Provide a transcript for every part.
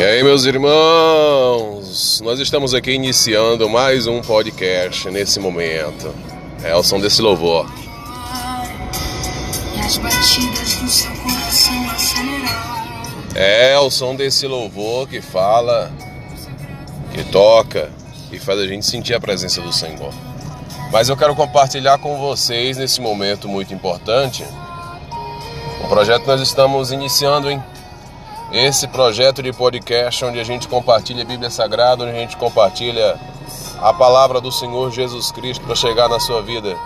E aí, meus irmãos, nós estamos aqui iniciando mais um podcast nesse momento. É o som desse louvor. É o som desse louvor que fala, que toca e faz a gente sentir a presença do Senhor. Mas eu quero compartilhar com vocês nesse momento muito importante um projeto que nós estamos iniciando, hein? Esse projeto de podcast onde a gente compartilha a Bíblia Sagrada, onde a gente compartilha a palavra do Senhor Jesus Cristo para chegar na sua vida.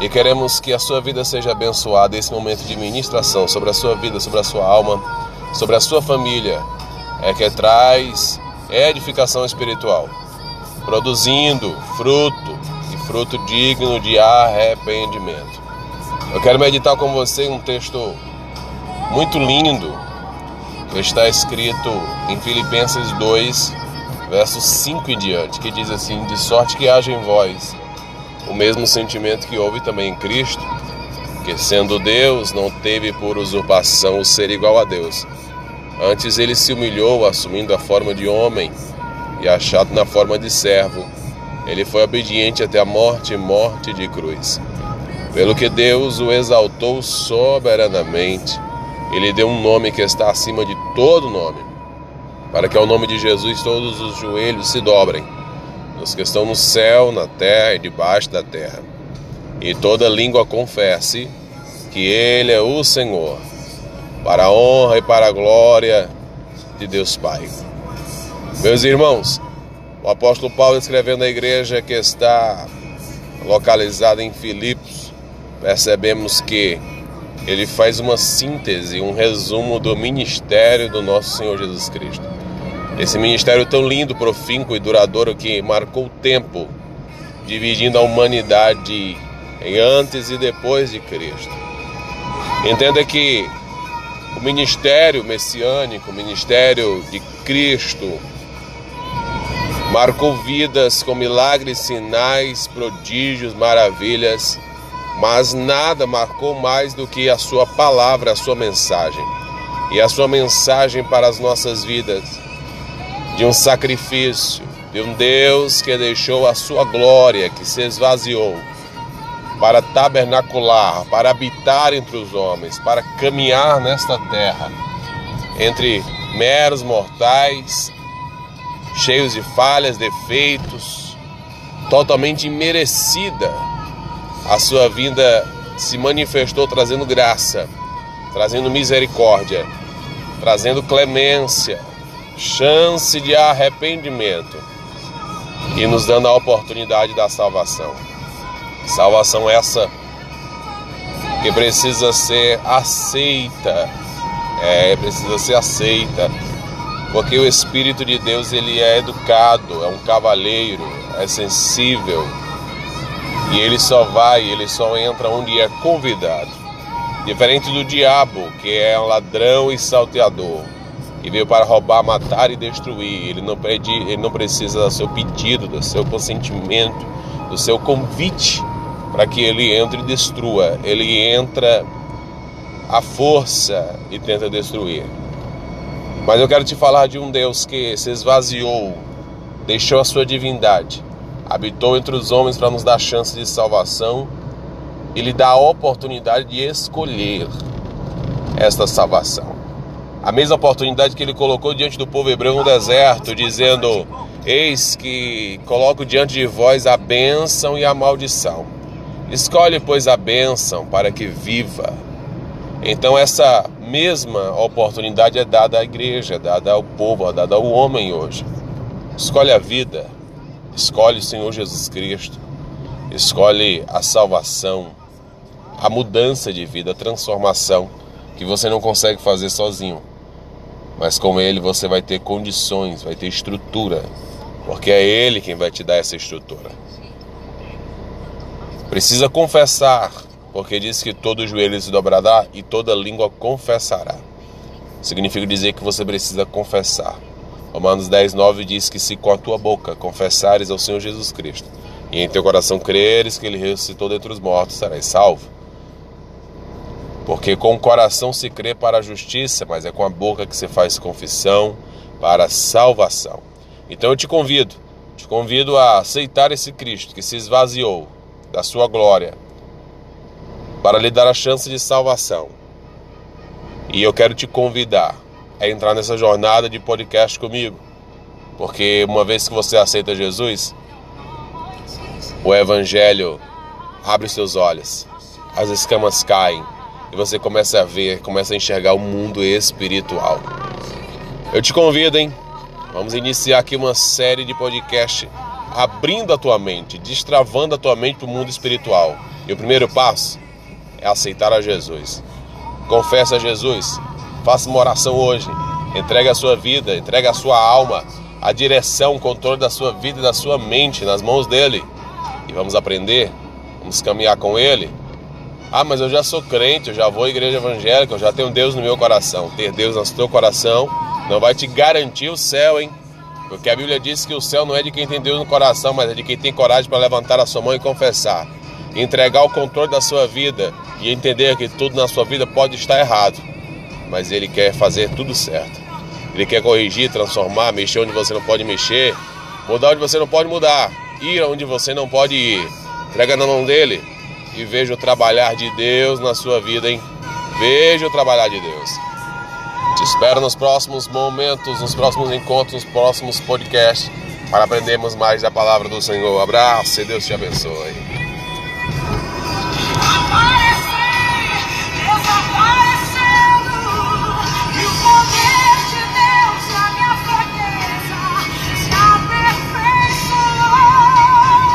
E queremos que a sua vida seja abençoada esse momento de ministração sobre a sua vida, sobre a sua alma, sobre a sua família. É que traz edificação espiritual, produzindo fruto e fruto digno de arrependimento. Eu quero meditar com você um texto muito lindo está escrito em Filipenses 2, versos 5 em diante, que diz assim: De sorte que haja em vós o mesmo sentimento que houve também em Cristo, que sendo Deus, não teve por usurpação o ser igual a Deus. Antes ele se humilhou, assumindo a forma de homem e achado na forma de servo. Ele foi obediente até a morte morte de cruz. Pelo que Deus o exaltou soberanamente ele deu um nome que está acima de todo nome, para que ao nome de Jesus todos os joelhos se dobrem, os que estão no céu, na terra e debaixo da terra, e toda língua confesse que Ele é o Senhor, para a honra e para a glória de Deus Pai. Meus irmãos, o apóstolo Paulo escrevendo à igreja que está localizada em Filipos, percebemos que ele faz uma síntese, um resumo do ministério do nosso Senhor Jesus Cristo. Esse ministério tão lindo, profínco e duradouro que marcou o tempo, dividindo a humanidade em antes e depois de Cristo. Entenda que o ministério messiânico, o ministério de Cristo, marcou vidas com milagres, sinais, prodígios, maravilhas mas nada marcou mais do que a sua palavra, a sua mensagem. E a sua mensagem para as nossas vidas, de um sacrifício, de um Deus que deixou a sua glória, que se esvaziou, para tabernacular, para habitar entre os homens, para caminhar nesta terra, entre meros mortais, cheios de falhas, defeitos, totalmente imerecida a sua vinda se manifestou trazendo graça, trazendo misericórdia, trazendo clemência, chance de arrependimento e nos dando a oportunidade da salvação. Salvação essa que precisa ser aceita, é, precisa ser aceita, porque o Espírito de Deus ele é educado, é um cavalheiro, é sensível, e ele só vai, ele só entra onde é convidado. Diferente do diabo, que é um ladrão e salteador, que veio para roubar, matar e destruir. Ele não, pede, ele não precisa do seu pedido, do seu consentimento, do seu convite para que ele entre e destrua. Ele entra à força e tenta destruir. Mas eu quero te falar de um Deus que se esvaziou, deixou a sua divindade habitou entre os homens para nos dar chance de salvação e lhe dá a oportunidade de escolher esta salvação. A mesma oportunidade que ele colocou diante do povo hebreu no deserto, dizendo: Eis que coloco diante de vós a bênção e a maldição. Escolhe, pois, a bênção para que viva. Então, essa mesma oportunidade é dada à igreja, é dada ao povo, é dada ao homem hoje. Escolhe a vida, Escolhe o Senhor Jesus Cristo. Escolhe a salvação, a mudança de vida, a transformação que você não consegue fazer sozinho. Mas com Ele você vai ter condições, vai ter estrutura, porque é Ele quem vai te dar essa estrutura. Precisa confessar, porque diz que todo joelho se dobrará e toda língua confessará. Significa dizer que você precisa confessar. Romanos 10, 9 diz que se com a tua boca confessares ao Senhor Jesus Cristo e em teu coração creres que ele ressuscitou dentre os mortos, serás salvo. Porque com o coração se crê para a justiça, mas é com a boca que se faz confissão para a salvação. Então eu te convido, te convido a aceitar esse Cristo que se esvaziou da sua glória para lhe dar a chance de salvação. E eu quero te convidar a entrar nessa jornada de podcast comigo, porque uma vez que você aceita Jesus, o Evangelho abre seus olhos, as escamas caem e você começa a ver, começa a enxergar o mundo espiritual. Eu te convido, hein? Vamos iniciar aqui uma série de podcast abrindo a tua mente, destravando a tua mente para o mundo espiritual. E o primeiro passo é aceitar a Jesus. Confessa a Jesus, faça uma oração hoje, entregue a sua vida, entregue a sua alma, a direção, o controle da sua vida e da sua mente nas mãos dele. E vamos aprender, vamos caminhar com ele ah, mas eu já sou crente, eu já vou à igreja evangélica, eu já tenho Deus no meu coração. Ter Deus no teu coração não vai te garantir o céu, hein? Porque a Bíblia diz que o céu não é de quem tem Deus no coração, mas é de quem tem coragem para levantar a sua mão e confessar. Entregar o controle da sua vida e entender que tudo na sua vida pode estar errado, mas Ele quer fazer tudo certo. Ele quer corrigir, transformar, mexer onde você não pode mexer, mudar onde você não pode mudar, ir onde você não pode ir. Entrega na mão dele e veja o trabalhar de Deus na sua vida, hein? Veja o trabalhar de Deus. Te espero nos próximos momentos, nos próximos encontros, nos próximos podcasts, para aprendermos mais da palavra do Senhor. Abraço e Deus te abençoe.